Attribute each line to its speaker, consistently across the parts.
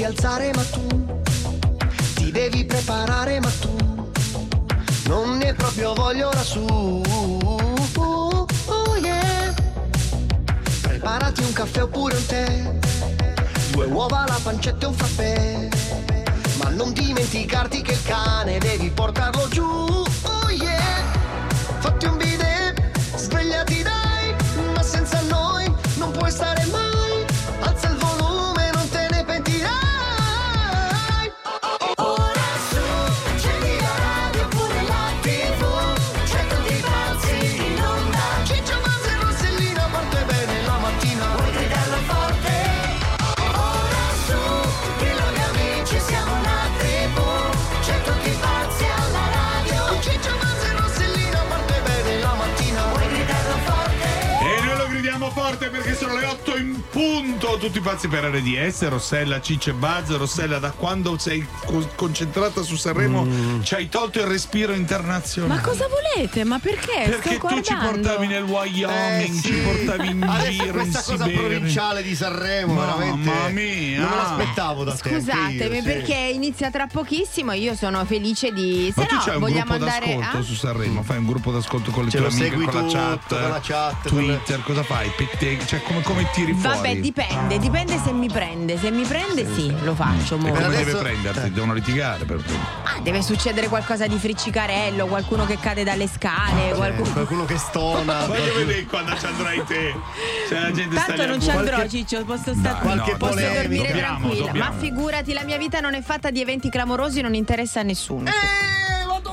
Speaker 1: devi alzare ma tu ti devi preparare ma tu non ne proprio voglia ora su. Oh, oh, yeah. Preparati un caffè oppure un tè, due uova, la pancetta e un frappè. Ma non dimenticarti che il cane devi portarlo giù. Oh yeah. Fatti un bidet, svegliati dai, ma senza noi non puoi stare mai.
Speaker 2: Punto. Tutti pazzi per RDS, Rossella, Cicce Buzz. Rossella, da quando sei co- concentrata su Sanremo ci hai tolto il respiro internazionale.
Speaker 3: Ma cosa volete? Ma perché?
Speaker 2: Perché
Speaker 3: Sto
Speaker 2: tu ci
Speaker 3: guardando.
Speaker 2: portavi nel Wyoming,
Speaker 4: Eh, sì.
Speaker 2: ci portavi in
Speaker 4: Adesso
Speaker 2: giro in
Speaker 4: questa cosa
Speaker 2: Siberia.
Speaker 4: provinciale di Sanremo,
Speaker 2: Mamma
Speaker 4: veramente.
Speaker 2: mia.
Speaker 4: Non me l'aspettavo da te. anche
Speaker 3: Scusatemi
Speaker 4: sì.
Speaker 3: perché inizia tra pochissimo. Io sono felice di. Se
Speaker 2: Ma tu
Speaker 3: no,
Speaker 2: c'hai un
Speaker 3: vogliamo
Speaker 2: gruppo
Speaker 3: andare.
Speaker 2: d'ascolto
Speaker 3: ah?
Speaker 2: su Sanremo, fai un gruppo d'ascolto con le
Speaker 4: Ce
Speaker 2: tue amiche, con la chat,
Speaker 4: con la chat, con le-
Speaker 2: Twitter, cosa fai? Cioè come, come tiri fuori?
Speaker 3: Vabbè, dipende, dipende se mi prende. Se mi prende, sì, lo faccio.
Speaker 2: E
Speaker 3: mo.
Speaker 2: come
Speaker 4: adesso-
Speaker 2: deve prenderti? Devono litigare per
Speaker 3: Ah, deve succedere qualcosa di friccicarello, qualcuno che cade dalle scale,
Speaker 4: Eh,
Speaker 3: qualcuno.
Speaker 4: qualcuno che stona.
Speaker 2: Voglio vedere quando ci andrai te. Cioè la gente
Speaker 3: Tanto non ci andrò,
Speaker 4: qualche-
Speaker 3: Ciccio, posso stare
Speaker 2: Dai,
Speaker 4: qualche
Speaker 2: no,
Speaker 3: posso dormire
Speaker 2: Dobbiamo,
Speaker 3: tranquilla.
Speaker 2: dobbiamo.
Speaker 3: Ma figurati, la mia vita non è fatta di eventi clamorosi, non interessa a nessuno.
Speaker 4: Eh,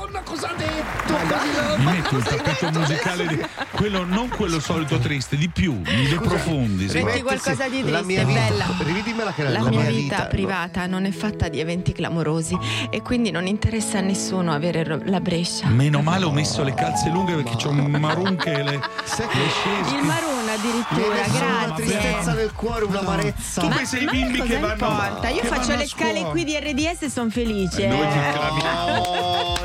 Speaker 4: madonna, cosa ha detto?
Speaker 2: Mi metti un tappeto musicale di... quello non quello solito triste, di più, di profondi. sì.
Speaker 3: Metti qualcosa di
Speaker 4: La
Speaker 3: triste,
Speaker 4: mia vita-
Speaker 3: bella.
Speaker 4: Rividimela che era
Speaker 3: La mia vita privata non è fatta di eventi clamorosi e quindi non interessa a nessuno avere la Brescia.
Speaker 2: Meno male ho messo le calze lunghe perché c'ho un marun che le, le scese.
Speaker 3: Il Maruna addirittura,
Speaker 4: una tristezza
Speaker 3: grazie.
Speaker 4: nel cuore, un'amarezza.
Speaker 2: Tu
Speaker 3: Ma,
Speaker 2: pensi ai bimbi
Speaker 3: cosa
Speaker 2: che vanno
Speaker 3: importa? Io
Speaker 2: che
Speaker 3: faccio
Speaker 2: vanno
Speaker 3: le scale qui di RDS e sono felice.
Speaker 2: Noi ti acclamiamo.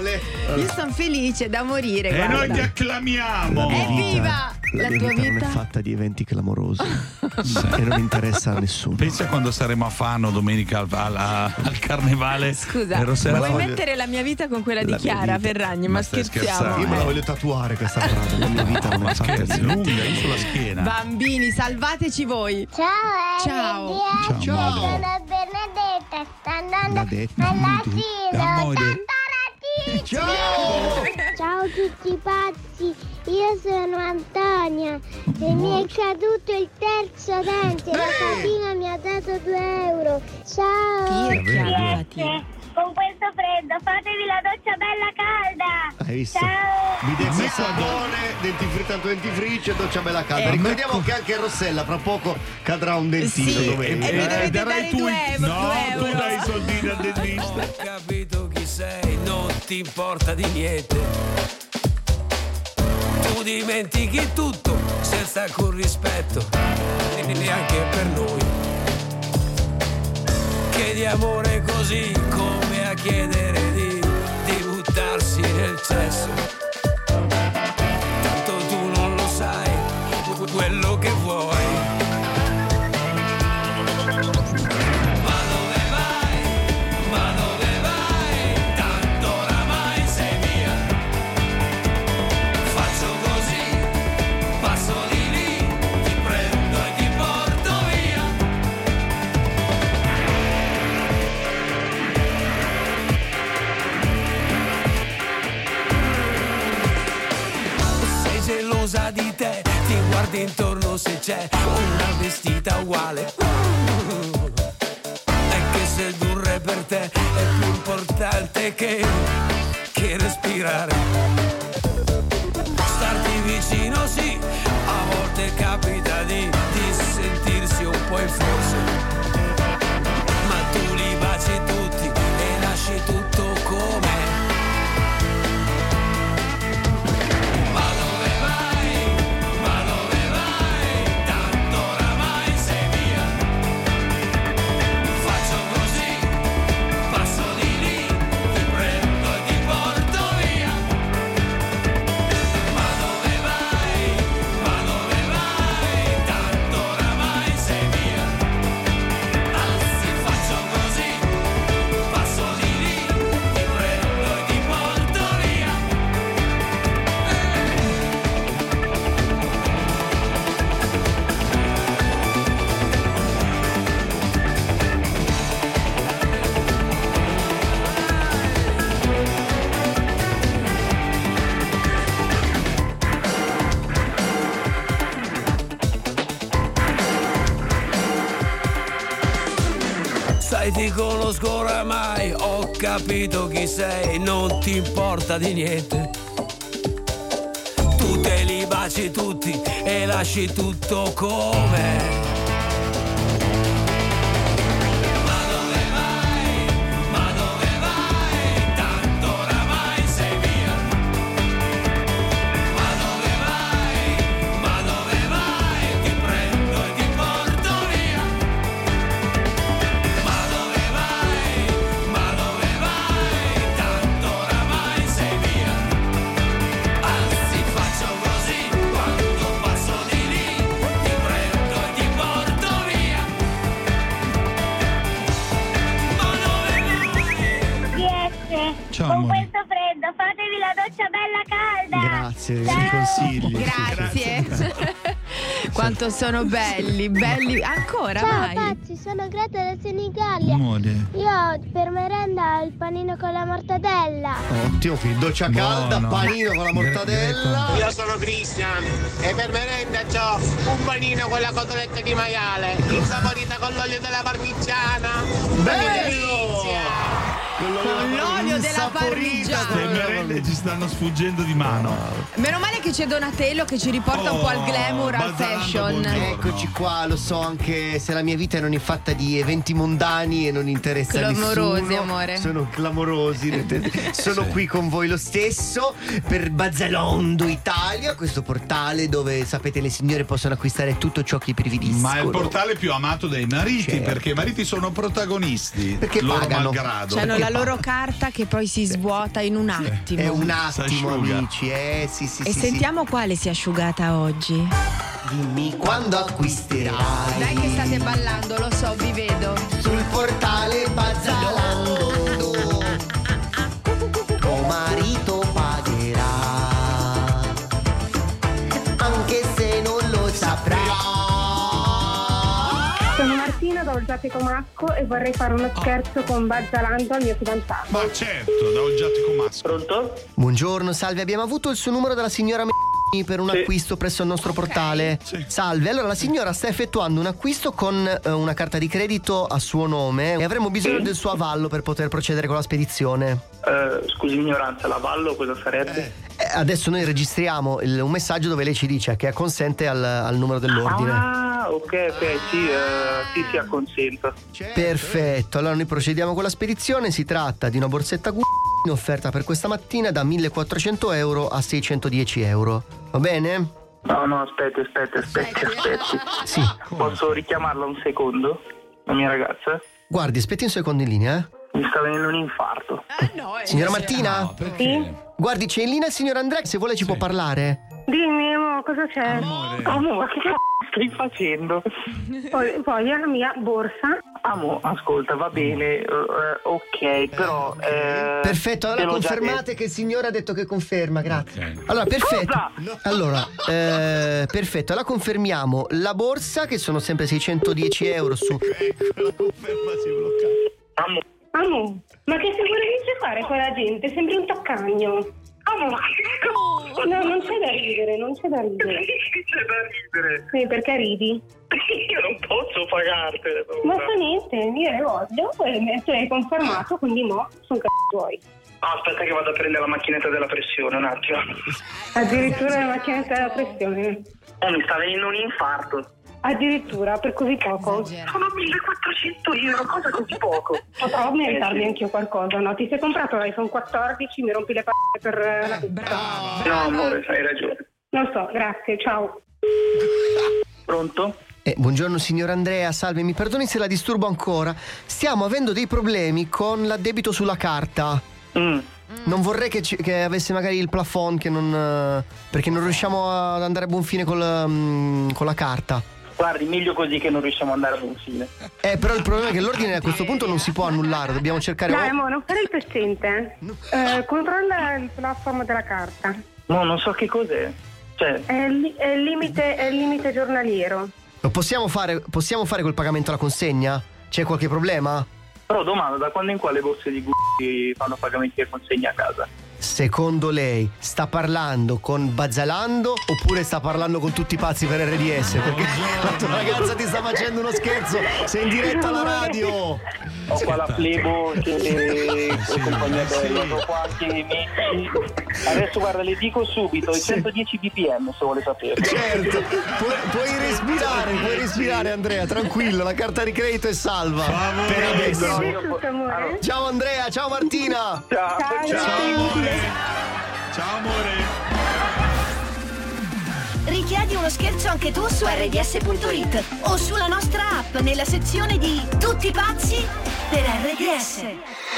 Speaker 3: Io sono felice da morire.
Speaker 2: E
Speaker 3: guarda.
Speaker 2: noi ti acclamiamo.
Speaker 3: Evviva!
Speaker 4: La,
Speaker 3: La
Speaker 4: mia
Speaker 3: tua
Speaker 4: vita, non
Speaker 3: vita?
Speaker 4: è fatta di eventi clamorosi e non interessa a nessuno.
Speaker 2: Pensa quando saremo a Fano domenica al, al- al carnevale.
Speaker 3: Scusa,
Speaker 2: e Rossella
Speaker 3: vuoi
Speaker 2: fa-
Speaker 3: mettere la mia vita con quella di
Speaker 4: La
Speaker 3: Chiara
Speaker 4: vita.
Speaker 3: Ferragni?
Speaker 2: Ma
Speaker 3: Ma, scherziamo.
Speaker 2: scherzando?
Speaker 4: Io me la
Speaker 3: eh.
Speaker 4: voglio tatuare questa frase. La mia vita non è fatta di
Speaker 2: lunga, io sulla schiena.
Speaker 3: Bambini, salvateci voi.
Speaker 5: Ciao,
Speaker 3: Ciao.
Speaker 5: RDS,
Speaker 2: Ciao,
Speaker 5: sono Benedetta, sto andando all'asilo.
Speaker 4: Ciao!
Speaker 5: Ciao tutti pazzi, io sono Antonia e mi è caduto il terzo dente, la fatina mi ha dato 2 euro. Ciao!
Speaker 3: Tirchia.
Speaker 5: Con questo freddo fatevi la doccia bella calda!
Speaker 4: Hai visto?
Speaker 5: Ciao!
Speaker 4: Bidet e sapone, dentifricio dentifricio e doccia bella calda.
Speaker 3: Eh,
Speaker 4: Ricordiamo che anche Rossella fra poco cadrà un dentino
Speaker 3: Sì,
Speaker 4: domenica.
Speaker 3: e mi dovete
Speaker 2: darai
Speaker 3: dare
Speaker 2: tu
Speaker 3: due euro,
Speaker 2: No,
Speaker 3: due
Speaker 2: tu
Speaker 3: euro.
Speaker 2: dai i soldini al dentista.
Speaker 6: Ho capito chi sei, non ti importa di niente. Tu dimentichi tutto senza alcun rispetto, e neanche per noi. Chiedi amore così come a chiedere di, di buttarsi nel cesso. Tanto tu non lo sai, quello che vuoi. Importante che, capito chi sei, non ti importa di niente. Tu te li baci tutti e lasci tutto come.
Speaker 3: Quanto sono belli, belli. Ancora,
Speaker 5: Ciao
Speaker 3: vai.
Speaker 5: pazzi, sono Greta da Senigallia.
Speaker 2: Amore.
Speaker 5: Io ho per merenda il panino con la mortadella.
Speaker 1: Ottimo, quindi doccia calda,
Speaker 2: Buono.
Speaker 1: panino con la mortadella.
Speaker 7: Io sono Cristian e per merenda c'ho un panino con la cotoletta di maiale, insaporita con l'olio della parmigiana.
Speaker 1: Bello!
Speaker 3: L'olio della parmigiana.
Speaker 2: Le merende ci stanno sfuggendo di mano.
Speaker 3: Meno male che c'è Donatello che ci riporta un po' al
Speaker 2: Oh,
Speaker 3: glamour, al fashion.
Speaker 2: buongiorno.
Speaker 1: Eccoci qua, lo so anche se la mia vita non è fatta di eventi mondani e non interessa a
Speaker 3: Clamorosi,
Speaker 1: nessuno.
Speaker 3: amore.
Speaker 1: Sono clamorosi. Sono qui con voi lo stesso per Bazzalondo Italia, questo portale dove sapete le signore possono acquistare tutto ciò che i prividiscono.
Speaker 2: Ma è il portale più amato dai mariti
Speaker 1: Certo.
Speaker 2: perché i mariti sono protagonisti.
Speaker 1: Perché
Speaker 2: loro
Speaker 1: pagano.
Speaker 2: malgrado.
Speaker 3: Hanno la loro carta che poi si svuota in un attimo.
Speaker 1: È un attimo, amici, eh sì sì
Speaker 3: E
Speaker 1: sì,
Speaker 3: sentiamo quale si è asciugata oggi.
Speaker 1: Dimmi quando acquisterai
Speaker 3: Dai che state ballando, lo so, vi vedo.
Speaker 1: sul portale
Speaker 8: Martina da Olgiate Comasco e vorrei fare uno scherzo con Bazzalando al mio fidanzato.
Speaker 2: Ma certo, da Oggiate Comasco.
Speaker 7: Pronto?
Speaker 1: buongiorno salve abbiamo avuto il suo numero dalla signora M- per un acquisto presso il nostro portale
Speaker 2: Sì.
Speaker 1: salve allora la signora sta effettuando un acquisto con eh, una carta di credito a suo nome e avremo bisogno del suo avallo per poter procedere con la spedizione
Speaker 4: Eh, scusi l'ignoranza, l'avallo cosa sarebbe?
Speaker 1: Eh, adesso noi registriamo il- un messaggio dove lei ci dice che acconsente al, al numero dell'ordine.
Speaker 4: Ah, ok, ok, sì, eh, sì, sì, acconsento.
Speaker 1: Perfetto, allora noi procediamo con la spedizione. Si tratta di una borsetta Gu in offerta per questa mattina da 1400 euro a 610 euro. Va bene?
Speaker 4: No, no, aspetti, aspetti, aspetti, aspetti.
Speaker 1: Sì.
Speaker 4: Posso richiamarla un secondo? La mia ragazza?
Speaker 1: Guardi, aspetti un secondo in linea. eh.
Speaker 4: Mi sta venendo un infarto.
Speaker 3: Ah, no, eh.
Speaker 1: Signora Martina?
Speaker 8: Sì?
Speaker 1: Guardi, c'è in linea il signor Andrea, se vuole ci può parlare.
Speaker 8: Dimmi, amore, cosa c'è?
Speaker 4: Amo, ma che c***o stai facendo?
Speaker 8: Poi, poi la mia borsa.
Speaker 4: Amo, ascolta, va bene, eh, ok, però... eh,
Speaker 1: Perfetto, allora confermate che il signore ha detto che conferma, grazie.
Speaker 2: Ok.
Speaker 1: Allora, perfetto.
Speaker 4: Cosa?
Speaker 1: Allora, eh, perfetto, allora confermiamo la borsa che sono sempre 610 euro su.
Speaker 4: Amo,
Speaker 8: Amo, ma che figura dice fare quella gente? Sembri un taccagno.
Speaker 4: amo, c***o?
Speaker 8: No, non c'è da ridere, non c'è da ridere.
Speaker 4: Che c'è da ridere?
Speaker 8: Sì, perché ridi?
Speaker 4: Io non posso pagartele.
Speaker 8: Ma fa niente, io le voglio e tu hai confermato, quindi mo sono c***i tuoi.
Speaker 4: Aspetta che vado a prendere la macchinetta della pressione un attimo.
Speaker 8: Addirittura la macchinetta della pressione.
Speaker 4: Oh, mi sta venendo un infarto.
Speaker 8: Addirittura per così poco.
Speaker 3: Esagerato.
Speaker 4: Sono 1400 euro, cosa così poco?
Speaker 8: Potrò meritarmi
Speaker 4: Eh, sì.
Speaker 8: anch'io qualcosa, no? Ti sei comprato l'iPhone 14, mi rompi le p***e per eh, la
Speaker 3: Brava.
Speaker 4: No, amore, hai ragione.
Speaker 8: Non so, grazie, ciao.
Speaker 4: Pronto?
Speaker 1: Eh, buongiorno signor Andrea, salve, mi perdoni se la disturbo ancora. Stiamo avendo dei problemi con l'addebito sulla carta.
Speaker 4: Mm.
Speaker 1: Non vorrei che, ci- che avesse magari il plafond che non. eh, perché non riusciamo ad andare a buon fine col, mm, con la carta.
Speaker 4: Guardi, meglio così che non riusciamo ad andare a buon fine.
Speaker 1: Eh, però il problema è che l'ordine a questo punto non si può annullare, dobbiamo cercare.
Speaker 8: Dai, amore, non fare il pezzente. Eh, controlla il platform della carta.
Speaker 4: No, non so che cos'è. Cioè,
Speaker 8: È il, li- è il limite, è il limite giornaliero.
Speaker 1: Lo possiamo fare, possiamo fare col pagamento alla consegna? C'è qualche problema?
Speaker 4: però domanda, da quando in qua le borse di Gucci fanno pagamenti e consegna a casa?
Speaker 1: Secondo lei sta parlando con Bazzalando oppure sta parlando con tutti i pazzi per RDS? Perché la tua ragazza ti sta facendo uno scherzo, sei in diretta alla radio.
Speaker 4: Ho qua la Flebo che è compagnia bella, ho qua anche i amici. Adesso guarda, le dico subito, i 110 bpm se vuole sapere.
Speaker 1: Certo, puoi, puoi respirare, puoi respirare Andrea, tranquillo, la carta di credito è salva.
Speaker 2: Favore.
Speaker 1: Per adesso. Ciao Andrea, ciao Martina.
Speaker 4: Ciao,
Speaker 2: Ciao amore. Ciao amore.
Speaker 9: Richiedi uno scherzo anche tu su rds.it o sulla nostra app nella sezione di Tutti pazzi per RDS.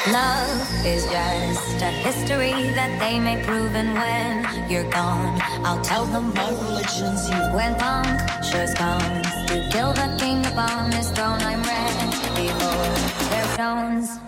Speaker 10: Love is just a history that they may prove, and when you're gone, I'll tell them my religion's you. When punctures comes to kill the king upon his throne, I'm ready for their stones.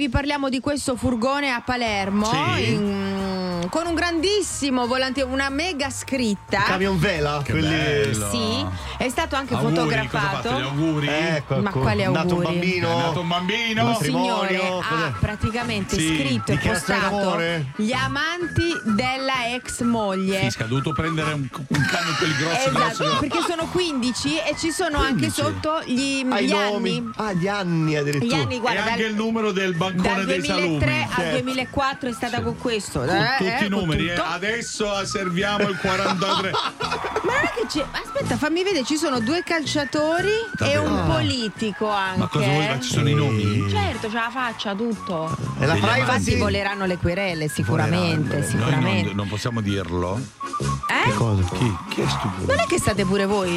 Speaker 3: Vi parliamo di questo furgone a Palermo
Speaker 2: Sì.
Speaker 3: in- con un grandissimo volante, una mega scritta.
Speaker 1: Camion vela, quelli.
Speaker 3: Sì, è stato anche
Speaker 2: Auguri,
Speaker 3: fotografato.
Speaker 2: fatto? Gli auguri.
Speaker 1: Ecco,
Speaker 3: Ma
Speaker 1: ecco.
Speaker 3: quali
Speaker 1: Nato un
Speaker 3: auguri?
Speaker 1: bambino.
Speaker 2: È nato un bambino.
Speaker 3: Un signore ha praticamente
Speaker 2: Sì,
Speaker 3: scritto e postato gli amanti della ex moglie.
Speaker 2: Fisca, ha dovuto prendere un, un camion quelli grossi,
Speaker 3: Esatto,
Speaker 2: grossi.
Speaker 3: perché sono 15 e ci sono anche
Speaker 2: 15?
Speaker 3: sotto gli,
Speaker 1: Ah,
Speaker 3: gli
Speaker 1: nomi.
Speaker 3: anni.
Speaker 1: Ah, gli anni
Speaker 3: Gli
Speaker 1: addirittura.
Speaker 3: anni,
Speaker 2: E
Speaker 3: guarda,
Speaker 2: anche
Speaker 3: dal,
Speaker 2: il numero del bancone
Speaker 3: dal
Speaker 2: dei
Speaker 3: 2003
Speaker 2: salumi.
Speaker 3: al
Speaker 1: Certo.
Speaker 3: 2004 è stata con questo.
Speaker 2: Con
Speaker 3: eh,
Speaker 2: tutti
Speaker 3: eh,
Speaker 2: i numeri, eh. adesso serviamo il 43.
Speaker 3: Ma non è che c'è. Aspetta, fammi vedere, ci sono due calciatori e
Speaker 2: Davvero?
Speaker 3: un
Speaker 2: Ah.
Speaker 3: politico anche.
Speaker 2: Ma cosa vuoi? Ma ci sono i nomi?
Speaker 3: Certo, c'è la faccia, tutto.
Speaker 1: E la
Speaker 2: Degli
Speaker 3: Infatti
Speaker 1: privacy?
Speaker 3: voleranno le querele, sicuramente,
Speaker 2: Noi
Speaker 3: sicuramente.
Speaker 2: non, non possiamo dirlo.
Speaker 3: Eh?
Speaker 1: Cosa?
Speaker 2: Chi? Chi è stupido?
Speaker 3: Non è che state pure voi.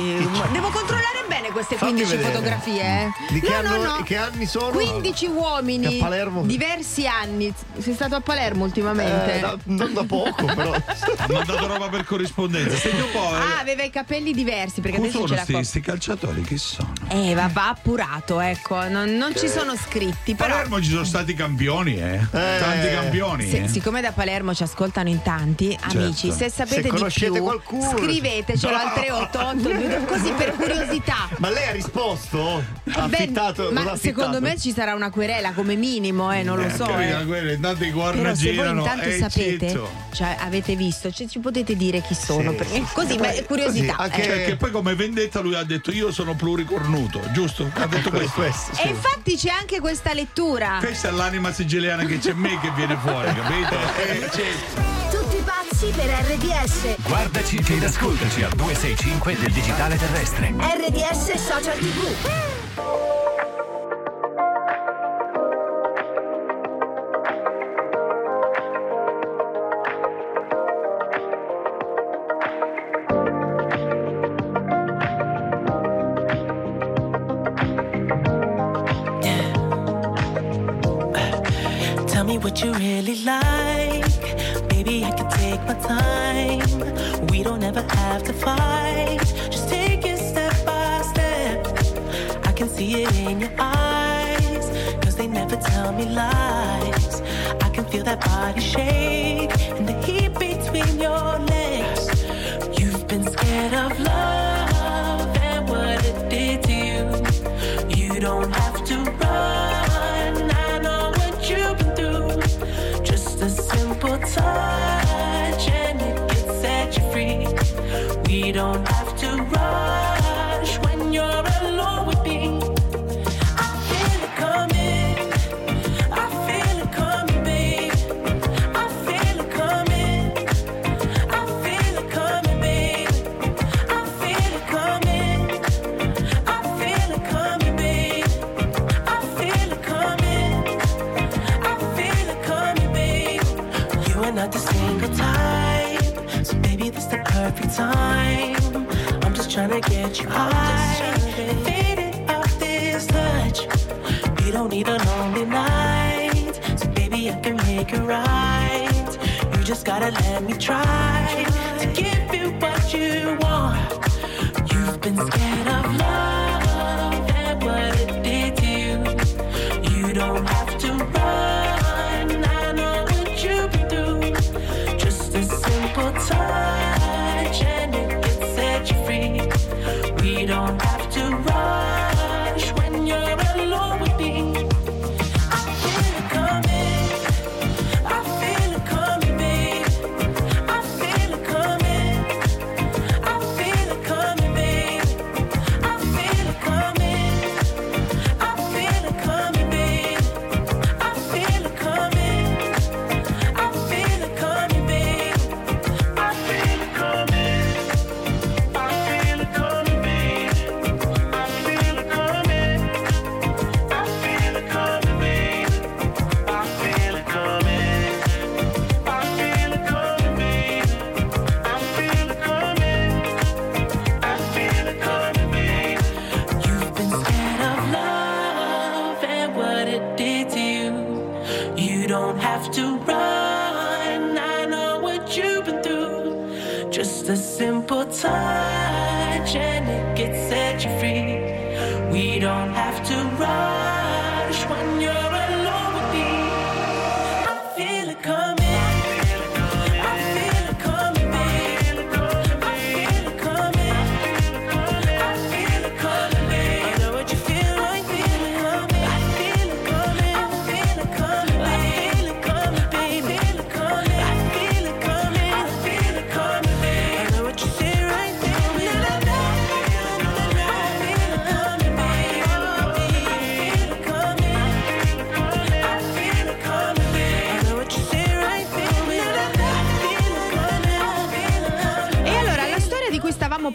Speaker 3: Devo controllare bene queste
Speaker 1: Fammi
Speaker 3: 15
Speaker 1: vedere.
Speaker 3: fotografie. eh.
Speaker 1: Di che,
Speaker 3: no,
Speaker 1: anno-
Speaker 3: no, no.
Speaker 1: che anni sono?
Speaker 3: 15 uomini.
Speaker 1: A Palermo?
Speaker 3: Diversi anni. Sei stato a Palermo ultimamente?
Speaker 1: Eh, da- non da poco, però.
Speaker 2: Ha mandato roba per corrispondenza. Senti un po'.
Speaker 3: Ah,
Speaker 2: eh.
Speaker 3: aveva i capelli diversi perché
Speaker 2: Come
Speaker 3: adesso
Speaker 2: sono questi calciatori? Chi sono?
Speaker 3: Eh, va, va appurato, ecco. Non, non ci sono scritti, però.
Speaker 2: Palermo ci sono stati campioni, eh.
Speaker 1: Eh.
Speaker 2: Tanti campioni.
Speaker 3: Se-
Speaker 2: eh.
Speaker 3: siccome da Palermo ci ascoltano in tanti, amici, se sapete
Speaker 1: Se
Speaker 3: di più,
Speaker 1: qualcuno.
Speaker 3: scrivetecelo al 388 così per curiosità.
Speaker 1: Ma lei ha risposto? Ha
Speaker 3: Eh beh,
Speaker 1: affittato?
Speaker 3: ma
Speaker 1: affittato?
Speaker 3: secondo me ci sarà una querela come minimo, eh, non lo so.
Speaker 2: Capito?
Speaker 3: eh.
Speaker 2: Intanto i guarda
Speaker 3: Però se voi intanto
Speaker 2: eh,
Speaker 3: sapete, cioè avete visto, cioè, ci potete dire chi sono,
Speaker 1: Sì,
Speaker 3: perché così, ma è curiosità.
Speaker 1: così, anche-
Speaker 3: eh.
Speaker 2: Perché poi come vendetta lui ha detto io sono pluricornuto, giusto? Ha detto questo.
Speaker 1: questo,
Speaker 3: E infatti c'è anche questa lettura.
Speaker 2: Questa è l'anima siciliana che c'è me che viene fuori, capito? Eh, c'è-
Speaker 9: Tutti pazzi per RDS.
Speaker 11: Guardaci ed ascoltaci al 265 del digitale terrestre.
Speaker 9: RDS Social TV.
Speaker 12: I can make it right. You just gotta let me try to give you what you want. You've been scared of love and what it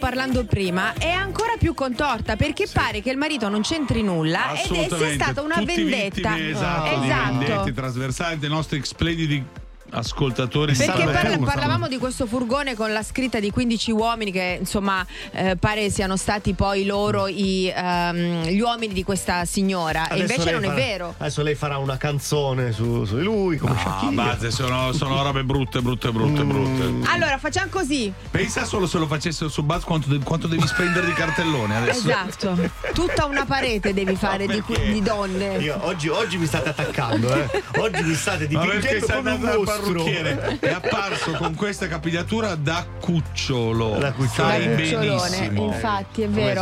Speaker 3: parlando prima è ancora più contorta perché pare che il marito non c'entri nulla ed è sia stata una
Speaker 2: Tutti
Speaker 3: vendetta.
Speaker 2: vittime, esatto, di vendette trasversali dei nostri splendidi ascoltatori.
Speaker 3: Perché parla- parlavamo di questo furgone con la scritta di 15 uomini che insomma eh, pare siano stati poi loro i, ehm, gli uomini di questa signora e
Speaker 1: Adesso
Speaker 3: invece
Speaker 1: lei
Speaker 3: non è
Speaker 1: farà-
Speaker 3: vero.
Speaker 1: Adesso lei farà una canzone su, su di lui, come
Speaker 2: Ah,
Speaker 1: Shakira.
Speaker 2: Bazze, sono, sono robe brutte, brutte, brutte,
Speaker 1: Mm.
Speaker 2: brutte.
Speaker 3: Allora facciamo così.
Speaker 2: Pensa solo se lo facessero su Buzz quanto, de- quanto devi spendere di cartellone adesso.
Speaker 3: Esatto. Tutta una parete devi fare di, di donne.
Speaker 1: Io oggi, oggi mi state attaccando, eh. Oggi mi state dipingendo come un mostro.
Speaker 2: Parrucchiere? È apparso con questa capigliatura da cucciolo.
Speaker 1: Da
Speaker 3: cucciolone,
Speaker 2: benissimo.
Speaker 3: infatti, è vero.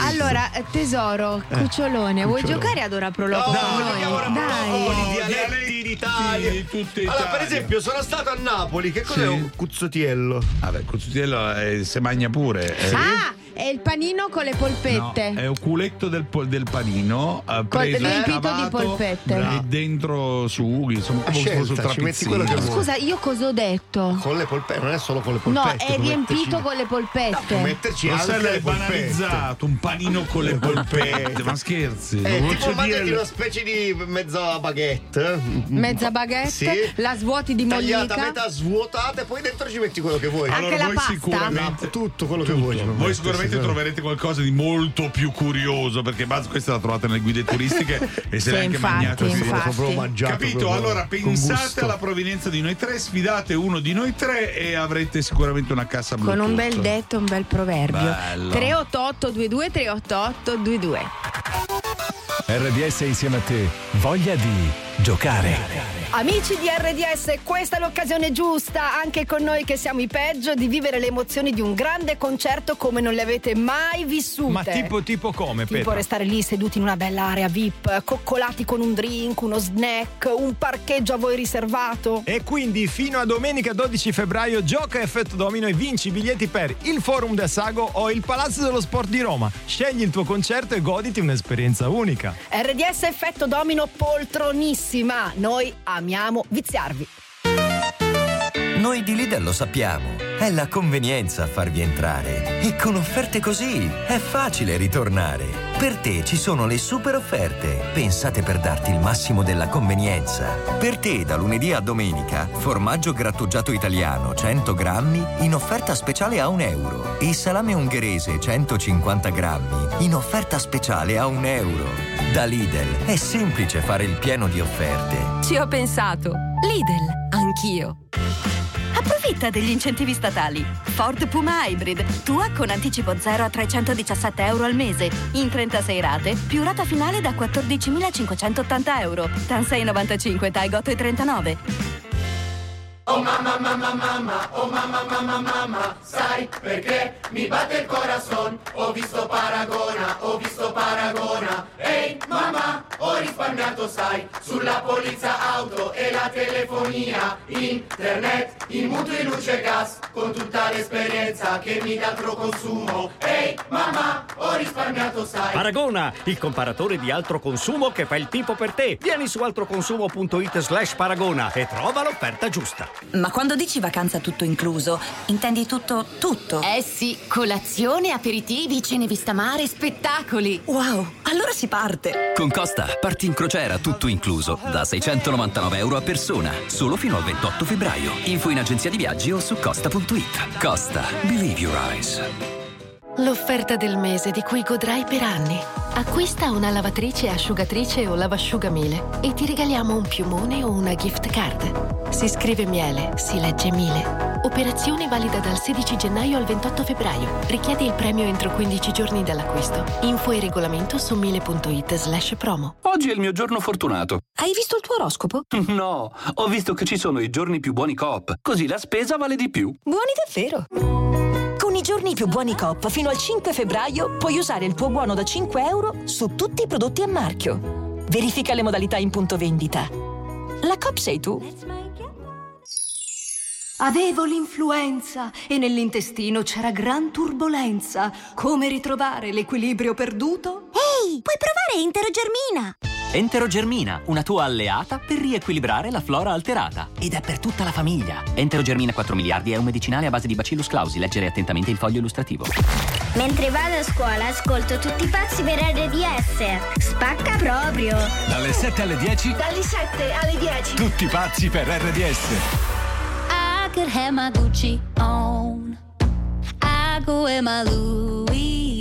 Speaker 3: Allora, eh, tesoro, cucciolone, vuoi
Speaker 1: cucciolone.
Speaker 3: giocare ad ora prologo
Speaker 1: No,
Speaker 3: Dai.
Speaker 1: dialetti d'Italia.
Speaker 2: di tutta
Speaker 1: Allora, per
Speaker 2: Italia.
Speaker 1: esempio, sono stato a Napoli. Che cos'è
Speaker 2: Sì.
Speaker 1: un cuzzotiello?
Speaker 2: Vabbè, Cuzzutiello eh, se magna pure. eh.
Speaker 3: Ah, è il panino con le
Speaker 2: No,
Speaker 3: polpette.
Speaker 2: è un culetto del, pol- del panino eh,
Speaker 3: Col-
Speaker 2: preso
Speaker 3: riempito di polpette.
Speaker 2: e dentro sughi, insomma,
Speaker 1: A
Speaker 2: come
Speaker 1: scelta, ci metti
Speaker 2: trapezzino.
Speaker 1: quello che
Speaker 3: Ma
Speaker 1: vuoi.
Speaker 3: scusa, io cosa ho detto?
Speaker 1: Con le polpette, non è solo con le
Speaker 3: No,
Speaker 1: polpette.
Speaker 3: è
Speaker 1: puoi
Speaker 3: riempito
Speaker 1: metterci-
Speaker 3: con le
Speaker 1: Puoi
Speaker 3: polpette.
Speaker 1: metterci
Speaker 2: Rossella
Speaker 1: anche
Speaker 2: è
Speaker 1: le polpette.
Speaker 2: banalizzato, un panino con le polpette, ma scherzi.
Speaker 1: Eh,
Speaker 2: non
Speaker 1: tipo
Speaker 2: c'è
Speaker 1: mandati
Speaker 2: dire-
Speaker 1: una specie di mezza baguette.
Speaker 3: Mezza baguette,
Speaker 1: Sì.
Speaker 3: la svuoti di
Speaker 1: Tagliata a
Speaker 3: mollica.
Speaker 1: metà, svuotata e poi dentro ci metti quello che vuoi.
Speaker 3: Anche
Speaker 2: Allora,
Speaker 3: la
Speaker 2: voi
Speaker 3: pasta?
Speaker 2: sicuramente
Speaker 1: Tutto quello che vuoi. ci
Speaker 2: Voi
Speaker 1: metti,
Speaker 2: sicuramente troverete qualcosa di molto più curioso perché Buzz questa la trovate nelle guide turistiche e se l'hai anche
Speaker 3: infatti,
Speaker 2: mangiato
Speaker 1: proprio mangiato
Speaker 2: Capito? Allora pensate alla provenienza di noi tre, sfidate uno di noi tre e avrete sicuramente una cassa
Speaker 3: Con un bel detto, un bel proverbio.
Speaker 2: Bello.
Speaker 3: 388 22 388 22.
Speaker 11: RDS insieme a te. Voglia di giocare.
Speaker 13: Amici di RDS, questa è l'occasione giusta, anche con noi che siamo i peggio, di vivere le emozioni di un grande concerto come non le avete mai vissute.
Speaker 14: Ma tipo, tipo come,
Speaker 13: Tipo
Speaker 14: Petra?
Speaker 13: restare lì seduti in una bella area VIP, coccolati con un drink, uno snack, un parcheggio a voi riservato.
Speaker 14: E quindi fino a domenica 12 febbraio gioca Effetto Domino e vinci i biglietti per il Forum del Sago o il Palazzo dello Sport di Roma. Scegli il tuo concerto e goditi un'esperienza unica.
Speaker 13: RDS effetto domino poltronissima. Noi amiamo viziarvi.
Speaker 15: Noi di Lidl lo sappiamo, è la convenienza a farvi entrare. E con offerte così è facile ritornare. Per te ci sono le super offerte, pensate per darti il massimo della convenienza. Per te da lunedì a domenica, formaggio grattugiato italiano 100 grammi in offerta speciale a un euro e salame ungherese 150 grammi in offerta speciale a un euro. Da Lidl è semplice fare il pieno di offerte.
Speaker 16: Ci ho pensato. Lidl, anch'io.
Speaker 9: Approfitta degli incentivi statali. Ford Puma Hybrid, tua con anticipo 0 a 317 euro al mese, in 36 rate, più rata finale da 14.580 euro. TAN 695, TAI 839.
Speaker 17: Oh mamma mamma mamma, oh mamma mamma mamma, sai perché mi batte il corazon? Ho visto Paragona, ho visto Paragona. Ehi mamma, ho risparmiato sai, sulla polizza auto e la telefonia, internet, i mutui luce e gas, con tutta l'esperienza che mi dà altro consumo. Ehi mamma, ho risparmiato sai.
Speaker 18: Paragona, il comparatore di altro consumo che fa il tipo per te. Vieni su altroconsumo.it slash paragona e trova l'offerta giusta.
Speaker 16: Ma quando dici vacanza tutto incluso, intendi tutto, tutto?
Speaker 9: Eh sì, colazione, aperitivi, cene vista mare, spettacoli.
Speaker 16: Wow, allora si parte.
Speaker 19: Con Costa parti in crociera tutto incluso da 699 euro a persona, solo fino al 28 febbraio. Info in agenzia di viaggi o su costa.it. Costa, believe your eyes.
Speaker 20: L'offerta del mese di cui godrai per anni. Acquista una lavatrice, asciugatrice o lavasciugamile e ti regaliamo un piumone o una gift card. Si scrive miele, si legge mile. Operazione valida dal 16 gennaio al 28 febbraio. Richiedi il premio entro 15 giorni dall'acquisto. Info e regolamento su mile.it slash promo.
Speaker 21: Oggi è il mio giorno fortunato.
Speaker 16: Hai visto il tuo oroscopo?
Speaker 21: No, ho visto che ci sono i giorni più buoni coop, così la spesa vale di più.
Speaker 16: Buoni davvero? Giorni più buoni COP fino al 5 febbraio puoi usare il tuo buono da 5 euro su tutti i prodotti a marchio. Verifica le modalità in punto vendita. La COP sei tu.
Speaker 22: Avevo l'influenza e nell'intestino c'era gran turbolenza. Come ritrovare l'equilibrio perduto?
Speaker 23: Ehi, puoi provare Enterogermina!
Speaker 19: Enterogermina, una tua alleata per riequilibrare la flora alterata. Ed è per tutta la famiglia. Enterogermina 4 miliardi è un medicinale a base di Bacillus clausi. Leggere attentamente il foglio illustrativo.
Speaker 5: Mentre vado a scuola ascolto tutti i pazzi per RDS. Spacca proprio.
Speaker 11: Dalle 7 alle 10,
Speaker 9: Dalle 7 alle 10.
Speaker 11: tutti pazzi per RDS.
Speaker 10: I could have my Gucci on. I could wear my Louis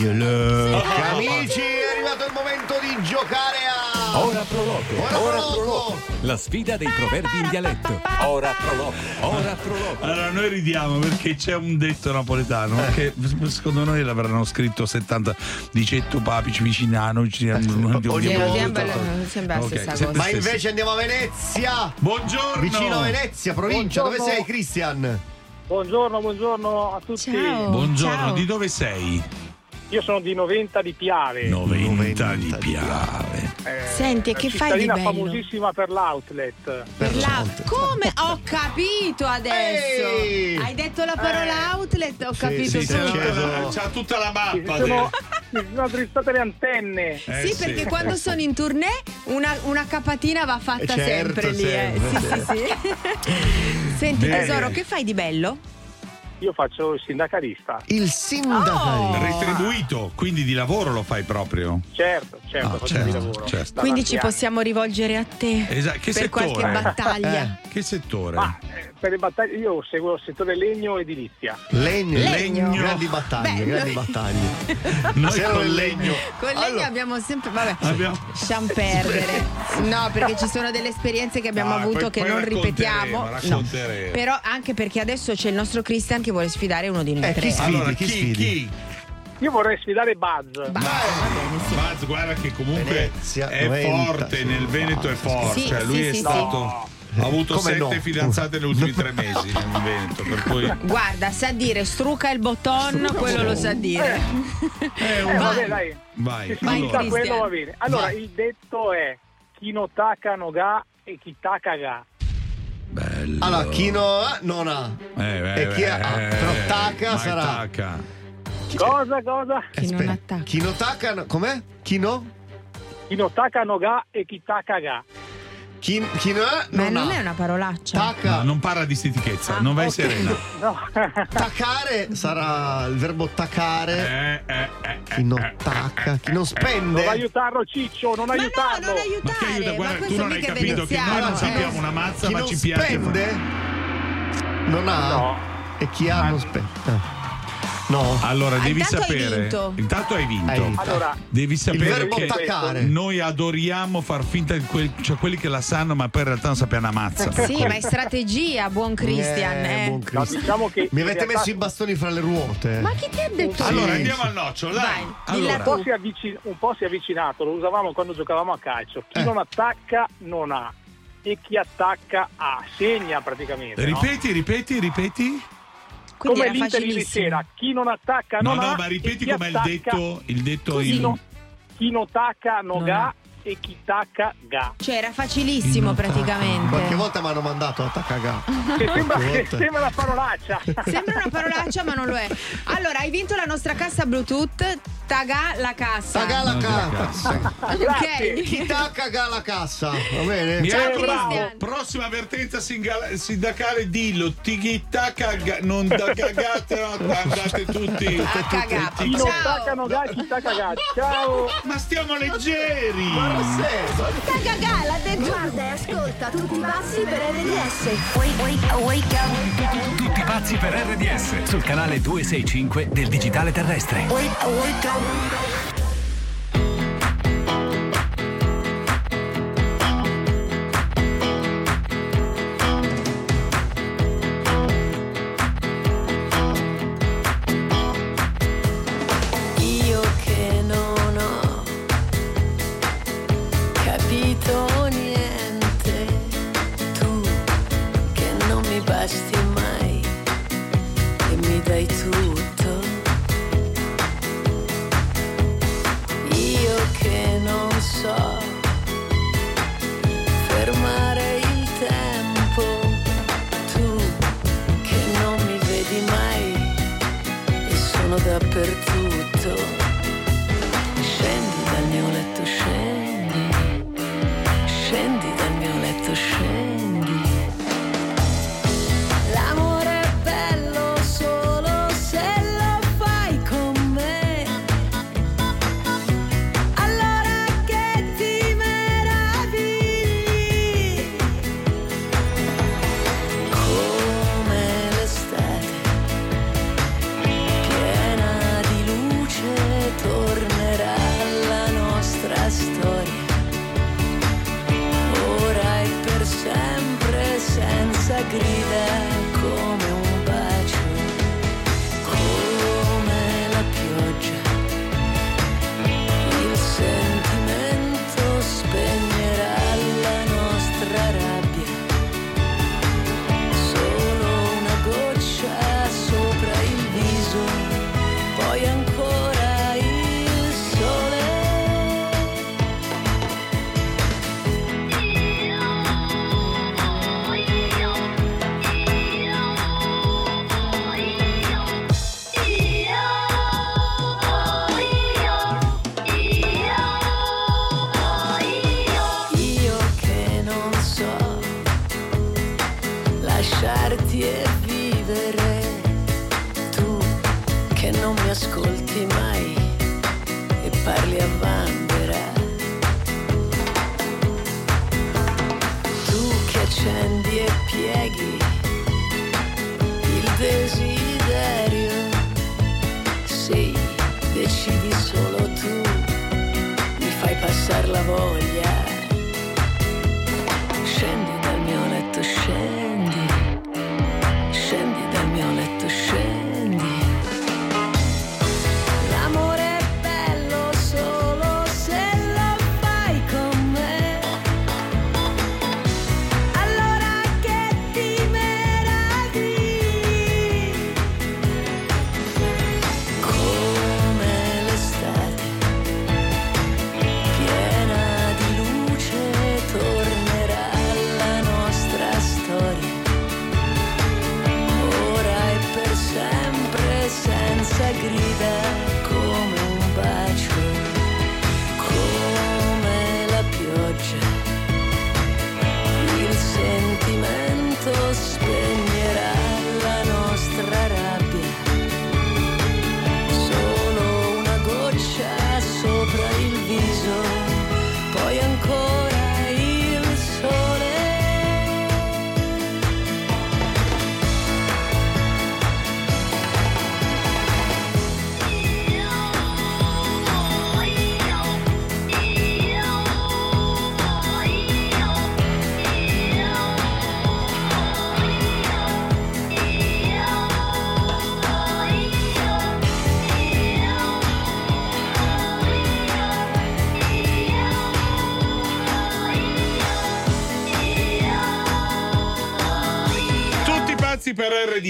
Speaker 1: Meglio look. Amici, è arrivato il momento di giocare a.
Speaker 11: Ora proloco.
Speaker 1: Ora
Speaker 11: Ora
Speaker 1: proloco.
Speaker 11: proloco. La sfida dei proverbi in dialetto. Ora proloco. Ora proloco.
Speaker 2: Allora noi ridiamo perché c'è un detto napoletano
Speaker 1: Eh.
Speaker 2: che secondo noi l'avranno scritto 70 dice tu papici vicinano ci
Speaker 3: sembra la
Speaker 2: Ok,
Speaker 3: stessa
Speaker 2: sempre
Speaker 3: cosa.
Speaker 1: Ma invece andiamo a Venezia.
Speaker 2: Buongiorno.
Speaker 1: Vicino a Venezia, provincia. Dove
Speaker 24: Buongiorno.
Speaker 1: sei, Christian?
Speaker 24: Buongiorno, buongiorno a tutti.
Speaker 2: Buongiorno, di dove sei?
Speaker 24: Io sono di Noventa di Piave.
Speaker 2: 90 di Piave.
Speaker 24: Eh,
Speaker 3: Senti, che fai di bello?
Speaker 24: famosissima per l'outlet.
Speaker 3: Per la- Come ho capito adesso?
Speaker 1: Ehi!
Speaker 3: Hai detto la parola outlet, ho capito
Speaker 2: sì,
Speaker 3: tutto.
Speaker 2: c'ha, tutta la mappa.
Speaker 24: sono, si sono drizzate le antenne.
Speaker 2: Eh,
Speaker 3: sì, perché quando sono in tournée una, una capatina va fatta
Speaker 1: Eh, certo,
Speaker 3: sempre lì. eh.
Speaker 1: sempre,
Speaker 3: Sì, sì, sì. Senti,
Speaker 24: Bene.
Speaker 3: tesoro, che fai di bello?
Speaker 24: Io faccio il sindacalista.
Speaker 1: Il
Speaker 3: Oh!
Speaker 1: sindaco.
Speaker 2: Retribuito, quindi di lavoro lo fai proprio.
Speaker 24: Certo, certo,
Speaker 2: Ah,
Speaker 24: faccio
Speaker 2: certo,
Speaker 24: di lavoro.
Speaker 2: certo.
Speaker 3: Quindi ci
Speaker 24: anni.
Speaker 3: possiamo rivolgere a te
Speaker 2: che
Speaker 3: per
Speaker 2: settore?
Speaker 3: qualche battaglia.
Speaker 2: Che settore?
Speaker 24: Ma eh, per le battaglie io seguo il settore legno edilizia.
Speaker 1: Legno.
Speaker 3: Legno.
Speaker 1: Grandi battaglie,
Speaker 3: Beh,
Speaker 1: grandi
Speaker 3: noi-
Speaker 1: battaglie.
Speaker 2: Noi
Speaker 1: Siamo
Speaker 2: con
Speaker 1: nel
Speaker 2: legno.
Speaker 3: Con lei
Speaker 1: Allora-
Speaker 3: abbiamo sempre. Vabbè,
Speaker 2: Abbiamo-
Speaker 3: lasciamo perdere. No, perché ci sono delle esperienze che abbiamo
Speaker 2: Dai,
Speaker 3: avuto
Speaker 2: poi-
Speaker 3: che
Speaker 2: poi
Speaker 3: non ripetiamo. No. Però anche perché adesso c'è il nostro Christian che vuole sfidare uno di noi
Speaker 1: Eh,
Speaker 3: tre.
Speaker 1: chi sfidi?
Speaker 2: Allora,
Speaker 1: chi
Speaker 2: chi,
Speaker 1: sfidi?
Speaker 2: chi?
Speaker 24: Io vorrei sfidare Buzz.
Speaker 2: Buzz, guarda che comunque
Speaker 1: Venezia,
Speaker 2: è
Speaker 1: Noventa,
Speaker 2: forte,
Speaker 1: sì,
Speaker 2: nel Veneto è forte.
Speaker 3: Sì,
Speaker 2: cioè, lui
Speaker 3: sì,
Speaker 2: è
Speaker 3: sì,
Speaker 2: stato. Ha avuto
Speaker 1: Come
Speaker 2: sette
Speaker 1: no?
Speaker 2: fidanzate negli ultimi tre mesi in Veneto, per cui.
Speaker 3: Guarda, sa dire struca il botton, quello lo sa dire.
Speaker 2: È
Speaker 24: Eh,
Speaker 2: un-
Speaker 24: vabbè, dai.
Speaker 2: Vai,
Speaker 3: Vai, Christian.
Speaker 24: quello va bene. Allora,
Speaker 1: Vai.
Speaker 24: il detto è chi no taka no ga e chi taka ga.
Speaker 2: Bello.
Speaker 1: Allora, chi no ha, non ha.
Speaker 2: Eh, eh,
Speaker 1: E chi ha?
Speaker 2: eh,
Speaker 1: Però tacca
Speaker 2: mai
Speaker 1: sarà.
Speaker 2: tacca.
Speaker 24: Cosa, cosa?
Speaker 3: Chi non
Speaker 1: Aspetta,
Speaker 3: attacca.
Speaker 1: Chi no tacca, no- com'è? Chi no?
Speaker 24: Chi no taka no ga e chi taka ga.
Speaker 1: Chi, chi no ha,
Speaker 3: Ma
Speaker 1: non,
Speaker 3: non
Speaker 1: ha.
Speaker 3: è una parolaccia.
Speaker 1: Tacca.
Speaker 2: No, non parla di stitichezza,
Speaker 3: Ah,
Speaker 2: non vai
Speaker 3: ok.
Speaker 2: serena.
Speaker 24: No.
Speaker 1: Taccare sarà il verbo taccare.
Speaker 2: Eh, eh, eh,
Speaker 1: Chi non tacca, chi non
Speaker 24: Non
Speaker 1: spende.
Speaker 24: aiutarlo Ciccio, non
Speaker 3: Ma no,
Speaker 24: aiutarlo.
Speaker 3: non
Speaker 2: Ma che
Speaker 3: aiutare.
Speaker 2: aiuta,
Speaker 3: ma
Speaker 2: guarda, tu
Speaker 3: questo
Speaker 2: non hai
Speaker 3: mica è
Speaker 2: capito che noi non
Speaker 3: eh.
Speaker 2: sappiamo una mazza,
Speaker 1: chi
Speaker 2: ma
Speaker 1: non
Speaker 2: ci piace.
Speaker 1: spende non ha.
Speaker 24: No.
Speaker 1: E chi ha non spende. Eh. No.
Speaker 2: Allora,
Speaker 3: Ah,
Speaker 2: devi
Speaker 3: intanto hai
Speaker 2: sapere.
Speaker 3: vinto.
Speaker 2: Intanto hai vinto.
Speaker 1: Hai vinto.
Speaker 24: Allora,
Speaker 2: Devi sapere
Speaker 1: verbo
Speaker 2: che
Speaker 1: attaccare.
Speaker 2: noi adoriamo far finta di quel, cioè quelli che la sanno, ma poi in realtà non sappiamo una mazza.
Speaker 3: Sì, ma è strategia, buon Christian.
Speaker 1: Eh,
Speaker 3: eh.
Speaker 1: buon
Speaker 24: no,
Speaker 1: Cristo.
Speaker 24: diciamo che
Speaker 1: Mi avete
Speaker 24: realtà
Speaker 1: messo i bastoni fra le ruote.
Speaker 3: Ma chi ti ha detto?
Speaker 2: Allora
Speaker 1: Sì,
Speaker 2: andiamo al nocciolo, dai.
Speaker 3: Vai,
Speaker 2: allora,
Speaker 24: un po, si è avvicin- un po' si è avvicinato, lo usavamo quando giocavamo a calcio. Chi
Speaker 2: Eh.
Speaker 24: non attacca non ha e chi attacca ha, segna praticamente. no?
Speaker 2: ripeti, ripeti, ripeti.
Speaker 3: Quindi
Speaker 24: Come l'Inter ieri sera, chi non attacca
Speaker 2: No,
Speaker 24: non ha
Speaker 2: no, ma ripeti com'è il
Speaker 24: attacca-
Speaker 2: detto, il detto
Speaker 24: Chi,
Speaker 2: in...
Speaker 24: no, chi non tacca non
Speaker 3: Non ha.
Speaker 24: E chi tacca ga.
Speaker 3: Cioè, era facilissimo praticamente.
Speaker 1: Qualche volta mi hanno mandato a taccagà.
Speaker 24: Che sembra, che sembra una parolaccia.
Speaker 3: Sembra una parolaccia, ma non lo è. Allora, hai vinto la nostra cassa Bluetooth. Taga la cassa.
Speaker 1: Taga la cassa.
Speaker 3: Ok.
Speaker 1: Chi tacca la cassa, va bene?
Speaker 2: Mi
Speaker 3: Ciao, Cristian.
Speaker 2: prossima avvertenza singa- sindacale dillo tighitta caga non da cagate no, andate tutti
Speaker 3: A Ciao.
Speaker 24: ga ga. Ciao.
Speaker 2: ma stiamo leggeri
Speaker 23: Taga l'ha detto. Guarda e ascolta tutti i passi per RDS.
Speaker 10: Wake, wake, wake up.
Speaker 11: Tutti pazzi per RDS sul canale 265 del digitale terrestre.
Speaker 10: Wake, wake up.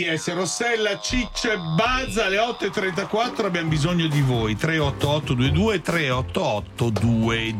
Speaker 2: RDS, Rossella, Ciccia e Bazza alle 8.34 abbiamo bisogno di voi 38822 38822